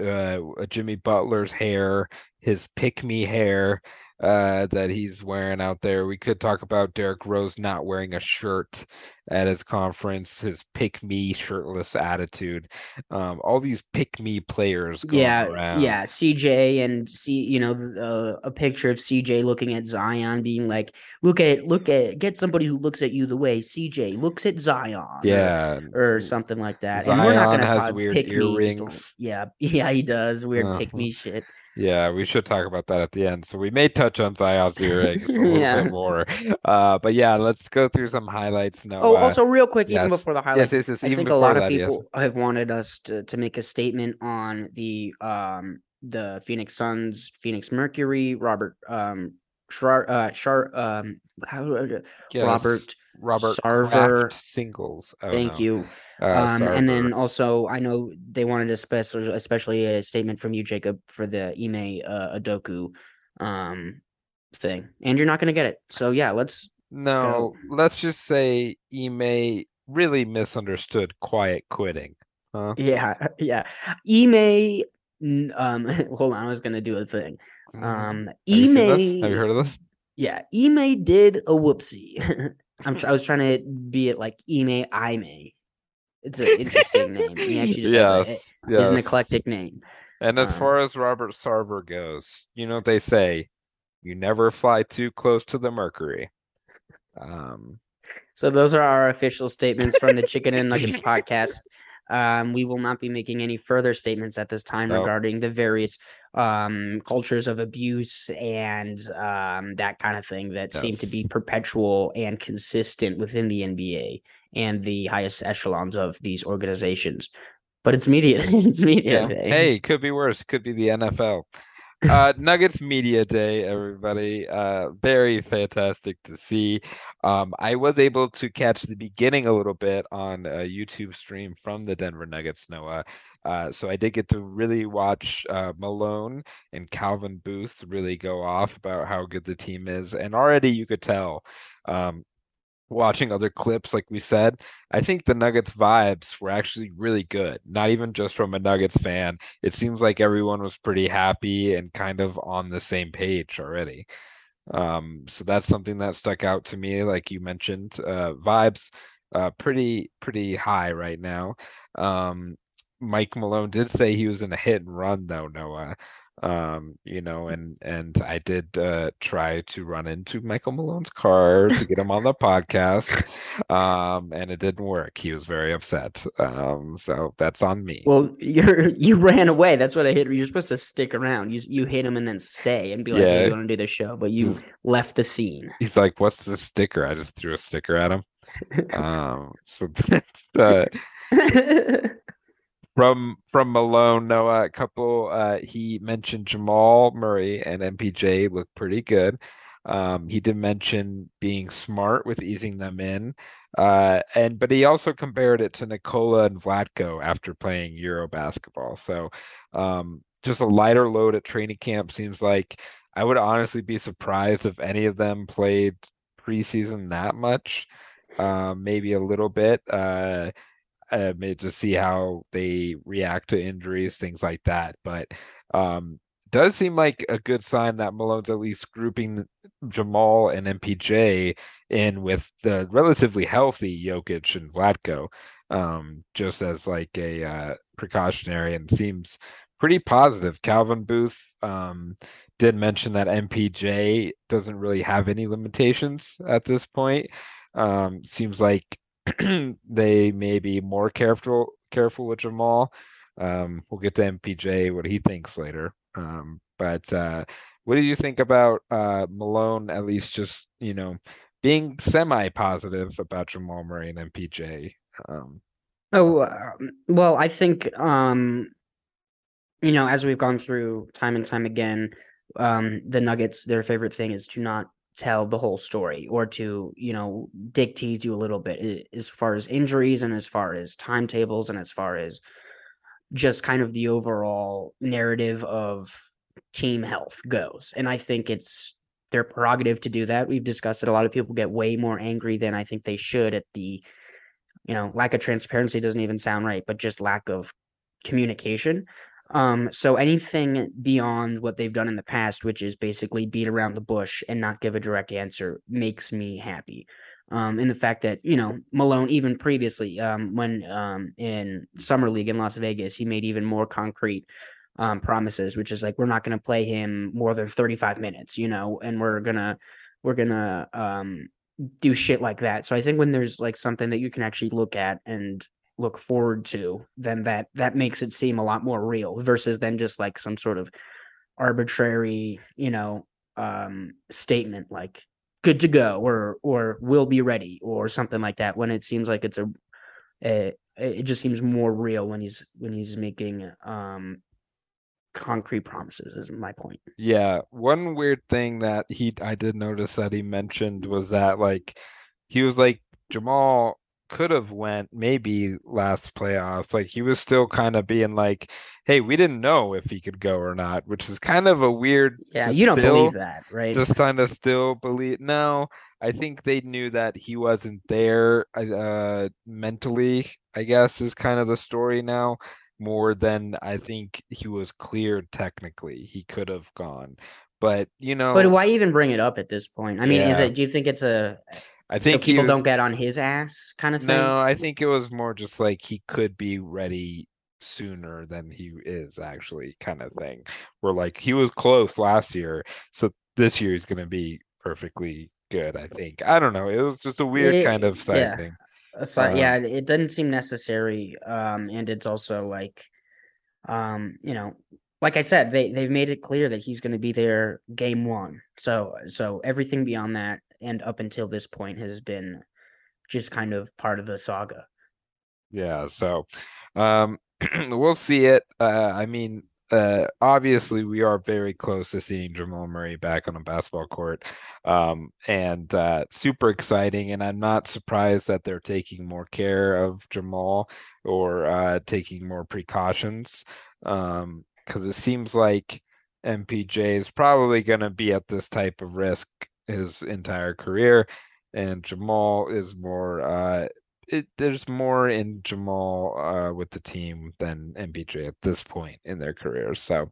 uh, Jimmy Butler's hair, his pick me hair uh, that he's wearing out there. We could talk about Derrick Rose not wearing a shirt at his conference, his pick me shirtless attitude. Um, all these pick me players going yeah, around. yeah. CJ and see, you know, uh, a picture of CJ looking at Zion, being like, "Look at, look at, get somebody who looks at you the way CJ looks at Zion." Yeah, or, something like that. and we're not going to talk weird pick me. just a- earrings. Yeah, yeah, he does weird pick Uh-huh. me shit. Yeah, we should talk about that at the end. So we may touch on Zion's earrings a little Yeah. bit more. Uh, but yeah, let's go through some highlights now. Oh, also, real quick, even before the yes, highlights, yes, yes, I think a lot of that, yes. people have wanted us to to make a statement on the um the Phoenix Suns, Phoenix Mercury, Robert um Shar uh Shar um how Yes, Robert Robert Sarver. Kraft singles. Oh, Thank no. you. Uh, Um, and then also, I know they wanted a special, especially a statement from you, Jacob, for the Ime uh, Udoka um thing, and you're not going to get it. So yeah, let's. no, let's just say Ime really misunderstood quiet quitting. Huh? Yeah, yeah. Ime. Um, hold on, I was going to do a thing. Mhm. Um, Have you? Ime. Have you heard of this? Yeah, Ime did a whoopsie. I'm. Tr- I was trying to be it like Ime Ime. It's an interesting name. He actually just has a, yes, is an eclectic name. And as Um, far as Robert Sarver goes, you know what they say, you never fly too close to the Mercury. Um, So those are our official statements from the Chicken and Nuggets podcast. Um, we will not be making any further statements at this time No. regarding the various um, cultures of abuse and um, that kind of thing that seem to be perpetual and consistent within the NBA and the highest echelons of these organizations. But it's media. it's media yeah. Hey, could be worse. Could be the NFL. Uh, Nuggets Media Day, everybody. Uh, very fantastic to see. Um, I was able to catch the beginning a little bit on a YouTube stream from the Denver Nuggets, Noah. Uh, so I did get to really watch uh, Malone and Calvin Booth really go off about how good the team is, and already you could tell. Um, watching other clips, like we said, I think the Nuggets vibes were actually really good. Not even just from a Nuggets fan. It seems like everyone was pretty happy and kind of on the same page already. Um, so that's something that stuck out to me, like you mentioned. Uh, vibes, uh, pretty pretty high right now. Um, Mike Malone did say he was in a hit and run though, Noah. Um, you know, and and I did uh try to run into Michael Malone's car to get him on the podcast. Um, and it didn't work. He was very upset. Um, so that's on me. Well, you're you ran away. That's what I hit. You're supposed to stick around. You you hit him and then stay and be like, "Hey, Yeah. you want to do the show?" But you left the scene. He's like, "What's this sticker?" I just threw a sticker at him. Um, so uh, from from Malone, Noah, a couple. Uh, he mentioned Jamal Murray and MPJ look pretty good. Um, he did mention being smart with easing them in, uh, and but he also compared it to Nikola and Vlatko after playing Euro basketball. So, um, just a lighter load at training camp seems like. I would honestly be surprised if any of them played preseason that much. Um, maybe a little bit. Uh, uh, to see how they react to injuries, things like that. But um, does seem like a good sign that Malone's at least grouping Jamal and MPJ in with the relatively healthy Jokic and Vlatko, um, just as like a uh, precautionary and seems pretty positive. Calvin Booth um, did mention that MPJ doesn't really have any limitations at this point. Um, seems like they may be more careful careful with Jamal. Um, we'll get to MPJ what he thinks later. Um, but uh, what do you think about uh, Malone? At least just you know being semi positive about Jamal Murray and MPJ. Um, oh uh, well, I think um, you know as we've gone through time and time again, um, the Nuggets, their favorite thing is to not tell the whole story or to, you know, dig tease you a little bit as far as injuries and as far as timetables and as far as just kind of the overall narrative of team health goes. And I think it's their prerogative to do that. We've discussed it. A lot of people get way more angry than I think they should at the, you know, lack of transparency doesn't even sound right, but just lack of communication. Um, so anything beyond what they've done in the past, which is basically beat around the bush and not give a direct answer, makes me happy. Um, and the fact that you know Malone, even previously, um, when um in summer league in Las Vegas, he made even more concrete um promises, which is like we're not going to play him more than thirty five minutes, you know, and we're gonna we're gonna um do shit like that. So I think when there's like something that you can actually look at and look forward to, then that that makes it seem a lot more real versus then just like some sort of arbitrary, you know, um statement like good to go or or will be ready or something like that when it seems like it's a, a it just seems more real when he's when he's making um concrete promises is my point. Yeah, one weird thing that he I did notice that he mentioned was that like he was like Jamal could have went maybe last playoffs. Like he was still kind of being like, "Hey, we didn't know if he could go or not," which is kind of a weird. Yeah, you don't still, believe that, right? Just kind of still believe. No, I think they knew that he wasn't there uh, mentally. I guess is kind of the story now. More than I think he was cleared technically. He could have gone. But you know, but why even bring it up at this point? I mean, yeah. is it? Do you think it's a I think so people was, don't get on his ass kind of thing. No, I think it was more just like he could be ready sooner than he is actually kind of thing. Where like he was close last year, so this year he's gonna be perfectly good. I think. I don't know. It was just a weird it, kind of side yeah. thing. Aside, um, yeah, it doesn't seem necessary. Um, and it's also like, um, you know, like I said, they they've made it clear that he's going to be there game one. So so everything beyond that and up until this point has been just kind of part of the saga. Yeah, so um we'll see it. Uh I mean uh obviously we are very close to seeing Jamal Murray back on a basketball court. Um and uh super exciting and I'm not surprised that they're taking more care of Jamal or uh taking more precautions. Um because it seems like MPJ is probably going to be at this type of risk his entire career, and Jamal is more. Uh, it, there's more in Jamal uh, with the team than MPJ at this point in their careers. So,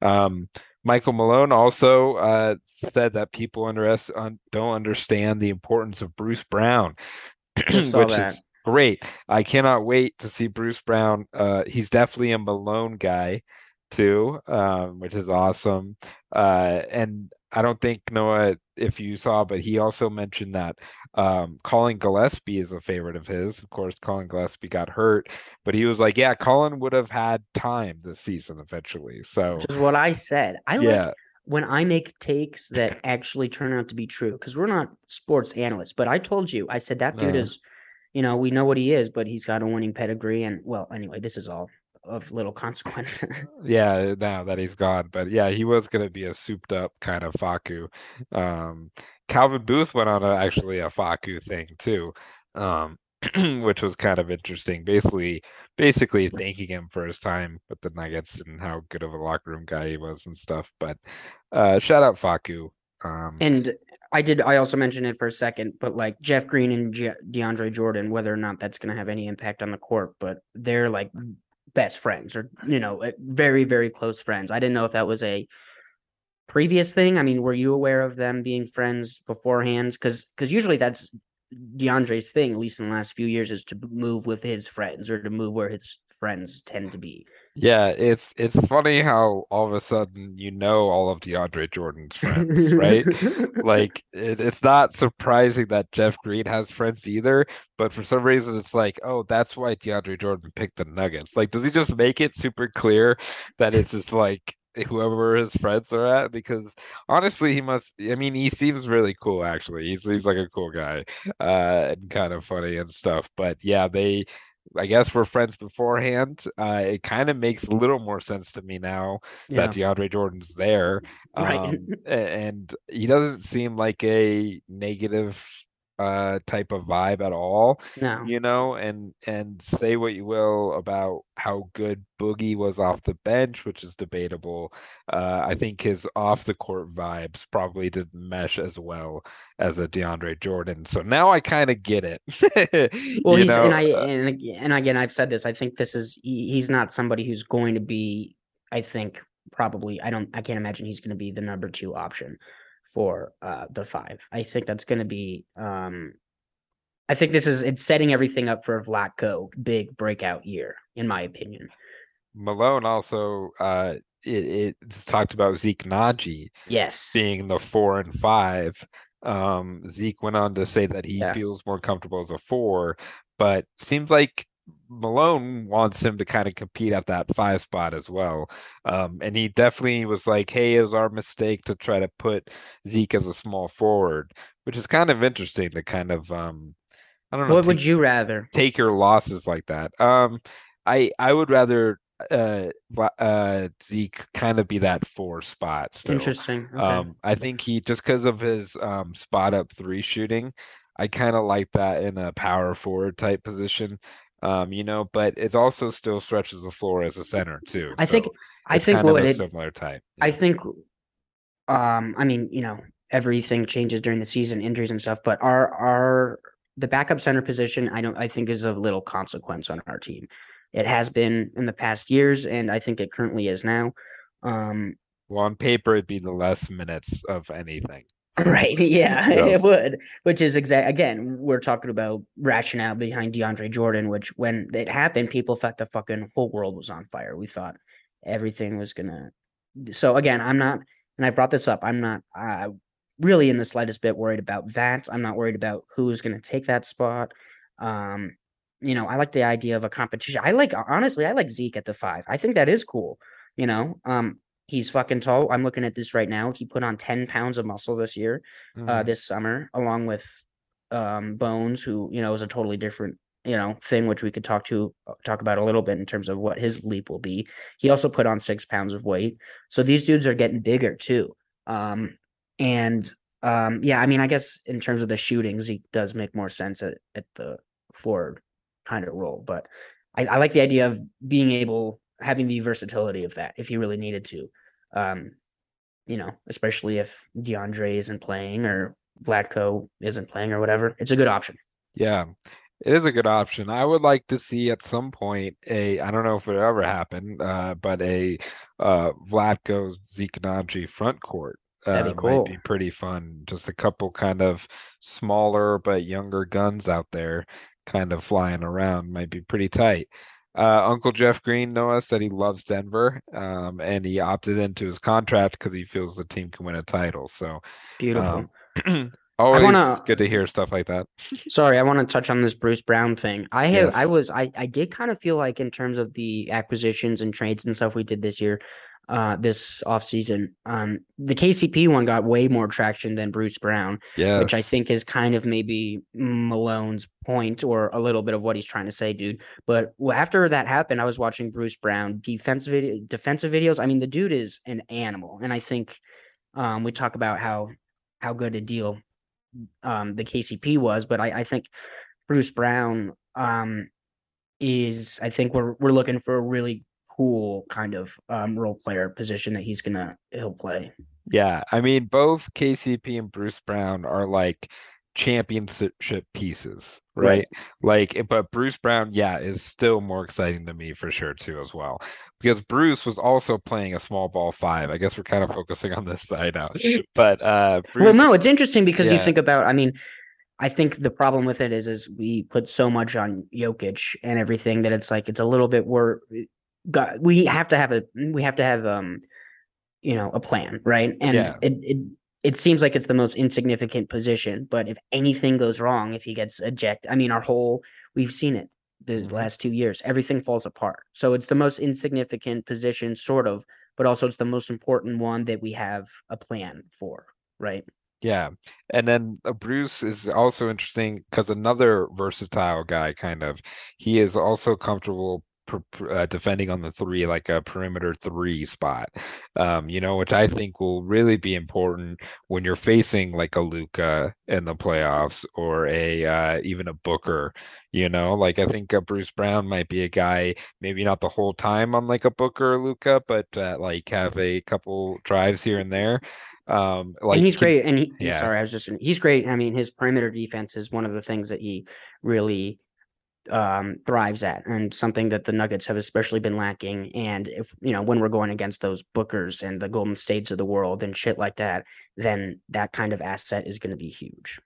um, Michael Malone also uh, said that people underest- un- don't understand the importance of Bruce Brown, which that. is great. I cannot wait to see Bruce Brown. Uh, he's definitely a Malone guy too, um, which is awesome. Uh, and I don't think Noah, if you saw, but he also mentioned that um, Collin Gillespie is a favorite of his. Of course, Collin Gillespie got hurt, but he was like, "Yeah, Collin would have had time this season eventually." So, which is what I said. I yeah. like when I make takes that actually turn out to be true because we're not sports analysts. But I told you, I said that dude uh, is, you know, we know what he is, but he's got a winning pedigree. And well, anyway, this is all of little consequence. yeah, now that he's gone, but yeah, he was going to be a souped up kind of Facu. Um, Calvin Booth went on a, actually a Facu thing too. Um, which was kind of interesting. Basically, basically thanking him for his time with the Nuggets and how good of a locker room guy he was and stuff. But uh, shout out Facu. Um, and I did. I also mentioned it for a second, but like Jeff Green and Je- DeAndre Jordan, whether or not that's going to have any impact on the court, but they're like best friends or you know eh, very very close friends. I didn't know if that was a previous thing. I mean, were you aware of them being friends beforehand? Because because usually that's DeAndre's thing, at least in the last few years, is to move with his friends or to move where his friends tend to be. Yeah, it's it's funny how all of a sudden you know all of DeAndre Jordan's friends, right? like it, it's not surprising that Jeff Green has friends either, but for some reason it's like, oh, that's why DeAndre Jordan picked the Nuggets. Like, does he just make it super clear that it's just like whoever his friends are at? Because honestly, he must. I mean, he seems really cool. Actually, he seems like a cool guy, uh, and kind of funny and stuff. But yeah, they I guess we're friends beforehand. Uh, it kind of makes a little more sense to me now Yeah. that DeAndre Jordan's there. Um, a- and he doesn't seem like a negative uh type of vibe at all No. you know and and say what you will about how good boogie was off the bench which is debatable uh i think his off the court vibes probably didn't mesh as well as a deandre jordan so now i kind of get it Well, he's know, and I and and again, I've said this. I think this is he, he's not somebody who's going to be. I think probably I don't. I can't imagine he's going to be the number two option for uh the five. I think that's going to be. um I think this is it's setting everything up for a Vlatko big breakout year, in my opinion. malone also uh it, it's talked about zeke Nnaji Yes. being the four and five. Um, Zeke went on to say that he Yeah. feels more comfortable as a four, but seems like Malone wants him to kind of compete at that five spot as well. Um, and he definitely was like, "Hey, it was our mistake to try to put Zeke as a small forward," which is kind of interesting to kind of um, I don't know. What would you rather? take your losses like that. Um, I I would rather uh uh Zeke kind of be that four spot still. Interesting. Okay. Um, I think he just because of his um spot up three shooting, I kind of like that in a power forward type position. Um, you know, but it also still stretches the floor as a center too. I think I think what a it similar type. I think um I mean, you know, everything changes during the season, injuries and stuff, but our our the backup center position I don't I think is of little consequence on our team. It has been in the past years and I think it currently is now. Um Well, on paper, it'd be the less minutes of anything. right, yeah, Yes. it would, which is exact again, we're talking about rationale behind DeAndre Jordan, which when it happened, people thought the fucking whole world was on fire. We thought everything was gonna so again, I'm not, and I brought this up. I'm not uh, really in the slightest bit worried about that. I'm not worried about who's going to take that spot. Um, you know, I like the idea of a competition. I like honestly, I like Zeke at the five. I think that is cool. You know, um, he's fucking tall. I'm looking at this right now. He put on 10 pounds of muscle this year, uh, Mhm. this summer, along with um Bones, who you know is a totally different you know thing, which we could talk to uh, talk about a little bit in terms of what his leap will be. He also put on six pounds of weight, so these dudes are getting bigger too. Um, and um, yeah, I mean, I guess in terms of the shooting, Zeke does make more sense at, at the forward kind of role, but I, I like the idea of being able having the versatility of that if you really needed to. Um, you know, especially if DeAndre isn't playing or Vlatko isn't playing or whatever. It's a good option. Yeah, it is a good option. I would like to see at some point a, I don't know if it ever happened, uh, but a uh Vlatko Zeke Nnaji front court. That'd be uh, cool. might be pretty fun. Just a couple kind of smaller but younger guns out there kind of flying around might be pretty tight. Uh, Uncle Jeff Green, Noah, said he loves Denver, um, and he opted into his contract because he feels the team can win a title. So Beautiful. um, always wanna- good to hear stuff like that. Sorry, I want to touch on this Bruce Brown thing. I have I was I I did kind of feel like in terms of the acquisitions and trades and stuff we did this year, uh this offseason, um the KCP one got way more traction than Bruce Brown, Yeah, which I think is kind of maybe Malone's point or a little bit of what he's trying to say, dude. But after that happened, I was watching Bruce Brown defensive video, defensive videos. I mean, the dude is an animal, and I think um, we talk about how how good a deal um, the KCP was, but I, I think Bruce Brown um is I think we're we're looking for a really cool kind of um role player position that he's gonna he'll play. Yeah, I mean both KCP and Bruce Brown are like championship pieces, right? right? Like, but Bruce Brown, yeah, is still more exciting to me for sure too as well, because Bruce was also playing a small ball five. I guess we're kind of focusing on this side now, but uh, Bruce, well, no, it's interesting because yeah. you think about, I mean. I think the problem with it is is we put so much on Jokic and everything that it's like it's a little bit we're got we have to have a we have to have um you know a plan right and yeah. it, it it seems like it's the most insignificant position, but if anything goes wrong, if he gets ejected, I mean, our whole we've seen it the mm-hmm. last two years, everything falls apart. So it's the most insignificant position, sort of, but also it's the most important one that we have a plan for, right? Yeah. And then uh, Bruce is also interesting because another versatile guy, kind of, he is also comfortable uh, defending on the three, like a perimeter three spot, um, you know, which I think will really be important when you're facing like a Luka in the playoffs or a uh, even a Booker. You know, like I think uh, Bruce Brown might be a guy, maybe not the whole time on like a Booker or Luka, but uh, like have a couple drives here and there. Um, like and he's great. And he, yeah. sorry, I was just he's great. I mean, his perimeter defense is one of the things that he really um, thrives at and something that the Nuggets have especially been lacking. And if, you know, when we're going against those Bookers and the Golden States of the world and shit like that, then that kind of asset is going to be huge.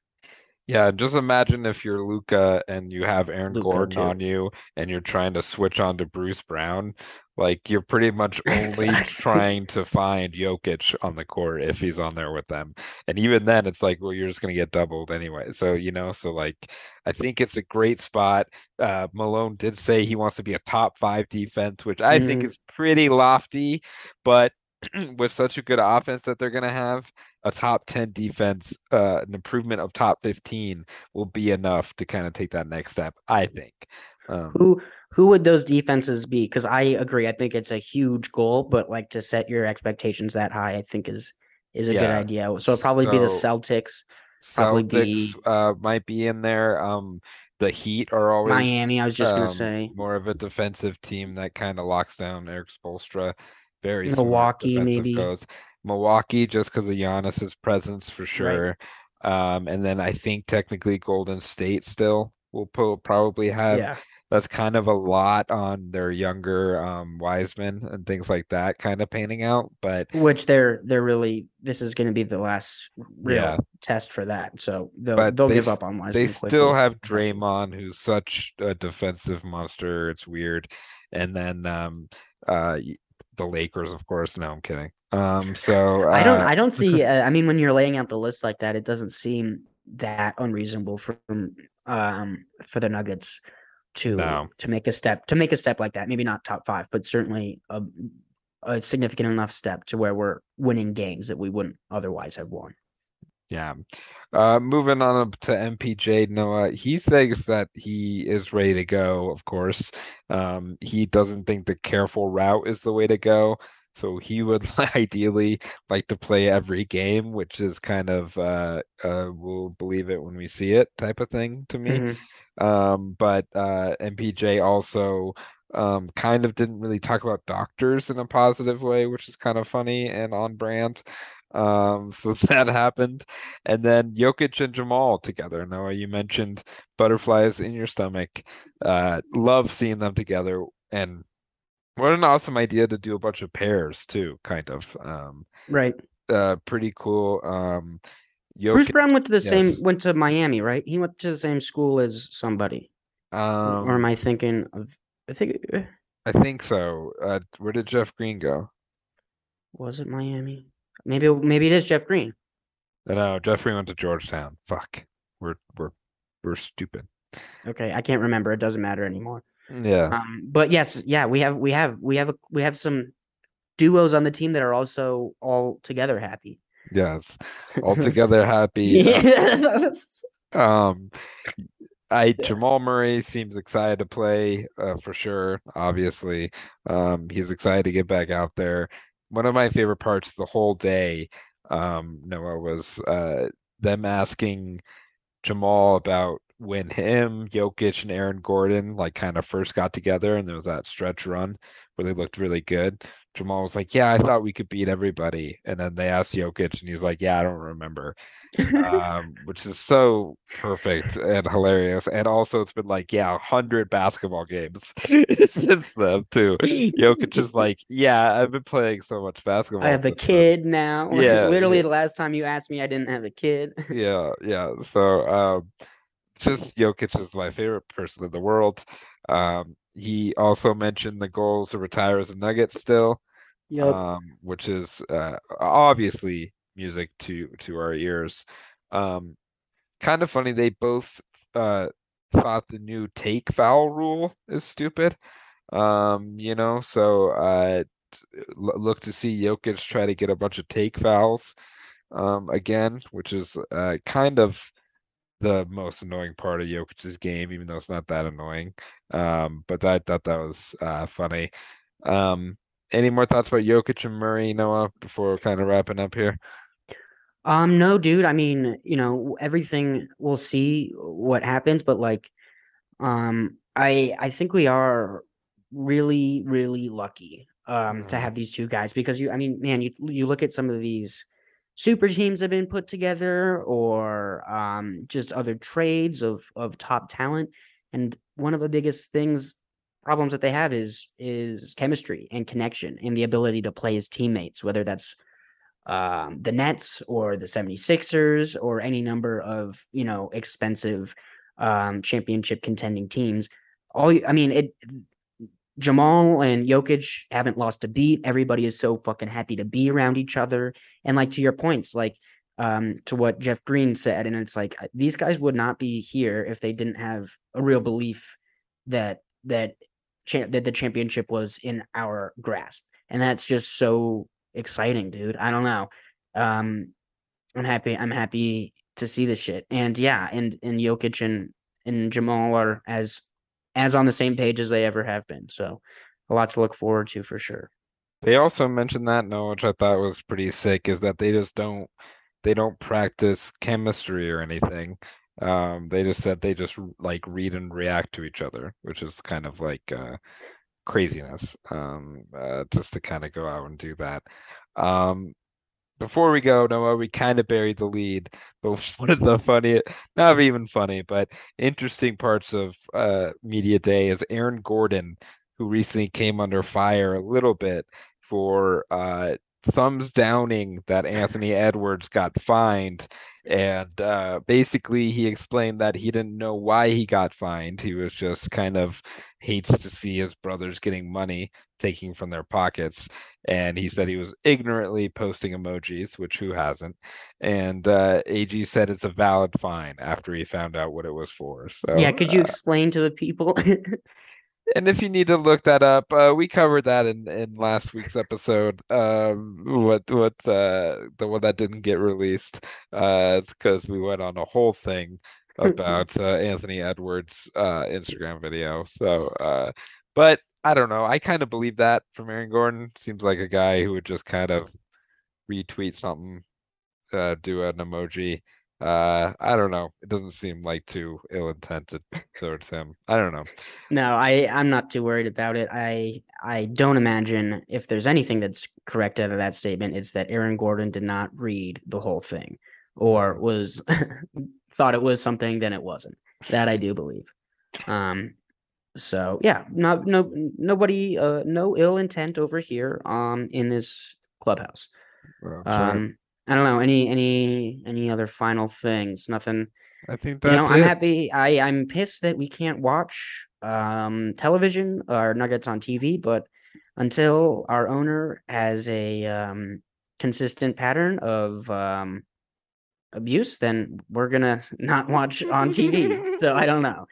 Yeah, just imagine if you're Luka and you have Aaron Luka Gordon too. on you and you're trying to switch on to Bruce Brown. Like you're pretty much only trying to find Jokic on the court if he's on there with them. And even then it's like, well, you're just gonna get doubled anyway. So, you know, so like I think it's a great spot. Uh Malone did say he wants to be a top five defense, which I mm. think is pretty lofty, but with such a good offense that they're going to have, a top 10 defense, uh, an improvement of top 15 will be enough to kind of take that next step, I think. Um, who who would those defenses be? Because I agree, I think it's a huge goal, but like to set your expectations that high, I think is is a yeah. good idea. So it'll probably so, be the Celtics. Probably Celtics, be uh, might be in there. Um, the Heat are always Miami. I was just um, gonna say more of a defensive team that kind of locks down Erik Spoelstra. Very Milwaukee, maybe. Milwaukee, just because of Giannis's presence for sure. Right. Um, and then I think technically Golden State still will probably have yeah that's kind of a lot on their younger um Wiseman and things like that kind of painting out but which they're they're really this is going to be the last real yeah. test for that so they'll they'll they, give up on Wiseman they quickly. still have Draymond who's such a defensive monster it's weird and then um uh the Lakers of course no I'm kidding um so uh... I don't I don't see uh, I mean when you're laying out the list like that it doesn't seem that unreasonable for um for the Nuggets to no. to make a step to make a step like that. Maybe not top five, but certainly a, a significant enough step to where we're winning games that we wouldn't otherwise have won. Yeah. Uh, moving on up to MPJ Noah, he thinks that he is ready to go. Of course, um, he doesn't think the careful route is the way to go. So he would ideally like to play every game, which is kind of uh, uh, we'll believe it when we see it type of thing to me. Mm-hmm. Um, but uh, MPJ also um, kind of didn't really talk about doctors in a positive way, which is kind of funny and on brand. Um, so that happened. And then Jokic and Jamal together. Noah, you mentioned butterflies in your stomach. Uh, love seeing them together. And what an awesome idea to do a bunch of pairs too, kind of. Um, right. Uh, pretty cool. Um, Jokic, Bruce Brown went to the yes. same went to Miami, right? He went to the same school as somebody. Um, or am I thinking of? I think. Uh, I think so. Uh, where did Jeff Green go? Was it Miami? Maybe maybe it is Jeff Green. No, Jeff Green went to Georgetown. Fuck, we're we're we're stupid. Okay, I can't remember. It doesn't matter anymore. Yeah. Um, but yes, yeah, we have we have we have a, we have some duos on the team that are also all together happy. Yes. all together happy. Yes. Um I Jamal Murray seems excited to play uh, for sure. Obviously, um, he's excited to get back out there. One of my favorite parts the whole day, um, Noah was uh, them asking Jamal about when him, Jokic, and Aaron Gordon like kind of first got together, and there was that stretch run where they looked really good. Jamal was like, "Yeah, I thought we could beat everybody," and then they asked Jokic, and he's like, "Yeah, I don't remember," um, which is so perfect and hilarious. And also, it's been like, yeah, hundred basketball games since then too. Jokic is like, "Yeah, I've been playing so much basketball." I have a since then." kid now. Yeah, Literally yeah. the last time you asked me, I didn't have a kid. Yeah, yeah. So, um, just Jokic is my favorite person in the world. Um, he also mentioned the goals to retire as a Nugget still, Yep. um, which is uh, obviously music to to our ears. Um, kind of funny. They both uh, thought the new take foul rule is stupid. Um, you know, so uh, look to see Jokic try to get a bunch of take fouls um, again, which is uh, kind of the most annoying part of Jokic's game, even though it's not that annoying. Um, but I thought that was uh, funny. Um, any more thoughts about Jokic and Murray, Noah, before kind of wrapping up here? Um, no, dude. I mean, you know, everything we'll see what happens, but like, um, I I think we are really, really lucky um to Mhm. have these two guys because you I mean, man, you you look at some of these super teams that have been put together or um just other trades of of top talent. And one of the biggest things problems that they have is is chemistry and connection and the ability to play as teammates, whether that's um, the Nets or the 76ers or any number of, you know, expensive um, championship contending teams. All I mean, it Jamal and Jokic haven't lost a beat. Everybody is so fucking happy to be around each other. And like to your points, like um to what Jeff Green said, and it's like these guys would not be here if they didn't have a real belief that that cha- that the championship was in our grasp. And that's just so exciting, dude. I don't know. Um I'm happy I'm happy to see this shit. And yeah, and and Jokic and and Jamal are as as on the same page as they ever have been. So a lot to look forward to for sure. They also mentioned that, no, which I thought was pretty sick, is that they just don't they don't practice chemistry or anything. Um, they just said they just like read and react to each other, which is kind of like uh craziness. Um, uh, just to kind of go out and do that. Um, before we go, Noah, we kind of buried the lead, but one of the funny, not even funny, but interesting parts of uh Media Day is Aaron Gordon, who recently came under fire a little bit for uh thumbs downing that Anthony Edwards got fined. And uh basically he explained that he didn't know why he got fined. He was just kind of hates to see his brothers getting money taking from their pockets and he said he was ignorantly posting emojis, which who hasn't? And uh, AG said it's a valid fine after he found out what it was for. So yeah, could you uh, explain to the people? and if you need to look that up, uh, we covered that in in last week's episode. Um, what what uh the one that didn't get released? Uh, because we went on a whole thing about uh, Anthony Edwards' uh Instagram video. So uh, but I don't know. I kind of believe that from Aaron Gordon. Seems like a guy who would just kind of retweet something, uh, do an emoji. Uh, I don't know. It doesn't seem like too ill-intended towards him. I don't know. no, I I'm not too worried about it. I I don't imagine if there's anything that's correct out of that statement, it's that Aaron Gordon did not read the whole thing or was thought it was something then it wasn't. That I do believe. Um so yeah, not no nobody uh no ill intent over here um in this clubhouse. Well. Um I don't know any any any other final things. Nothing I think you know, I'm it. happy. I I'm pissed that we can't watch um television or Nuggets on TV, but until our owner has a um consistent pattern of um abuse, then we're gonna not watch on TV. So I don't know.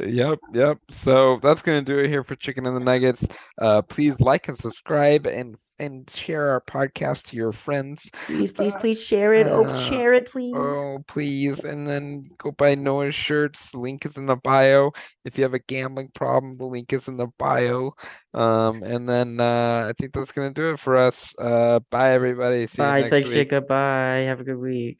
Yep, yep. So that's gonna do it here for Chicken and the Nuggets. Uh, please like and subscribe and and share our podcast to your friends. Please, please, please share it. Oh, Uh, share it, please. Oh, please. And then go buy Noah's shirts. The link is in the bio. If you have a gambling problem, the link is in the bio. Um, and then uh, I think that's gonna do it for us. Uh, bye everybody. See you Bye. Thanks, week. Jacob. Bye. Have a good week.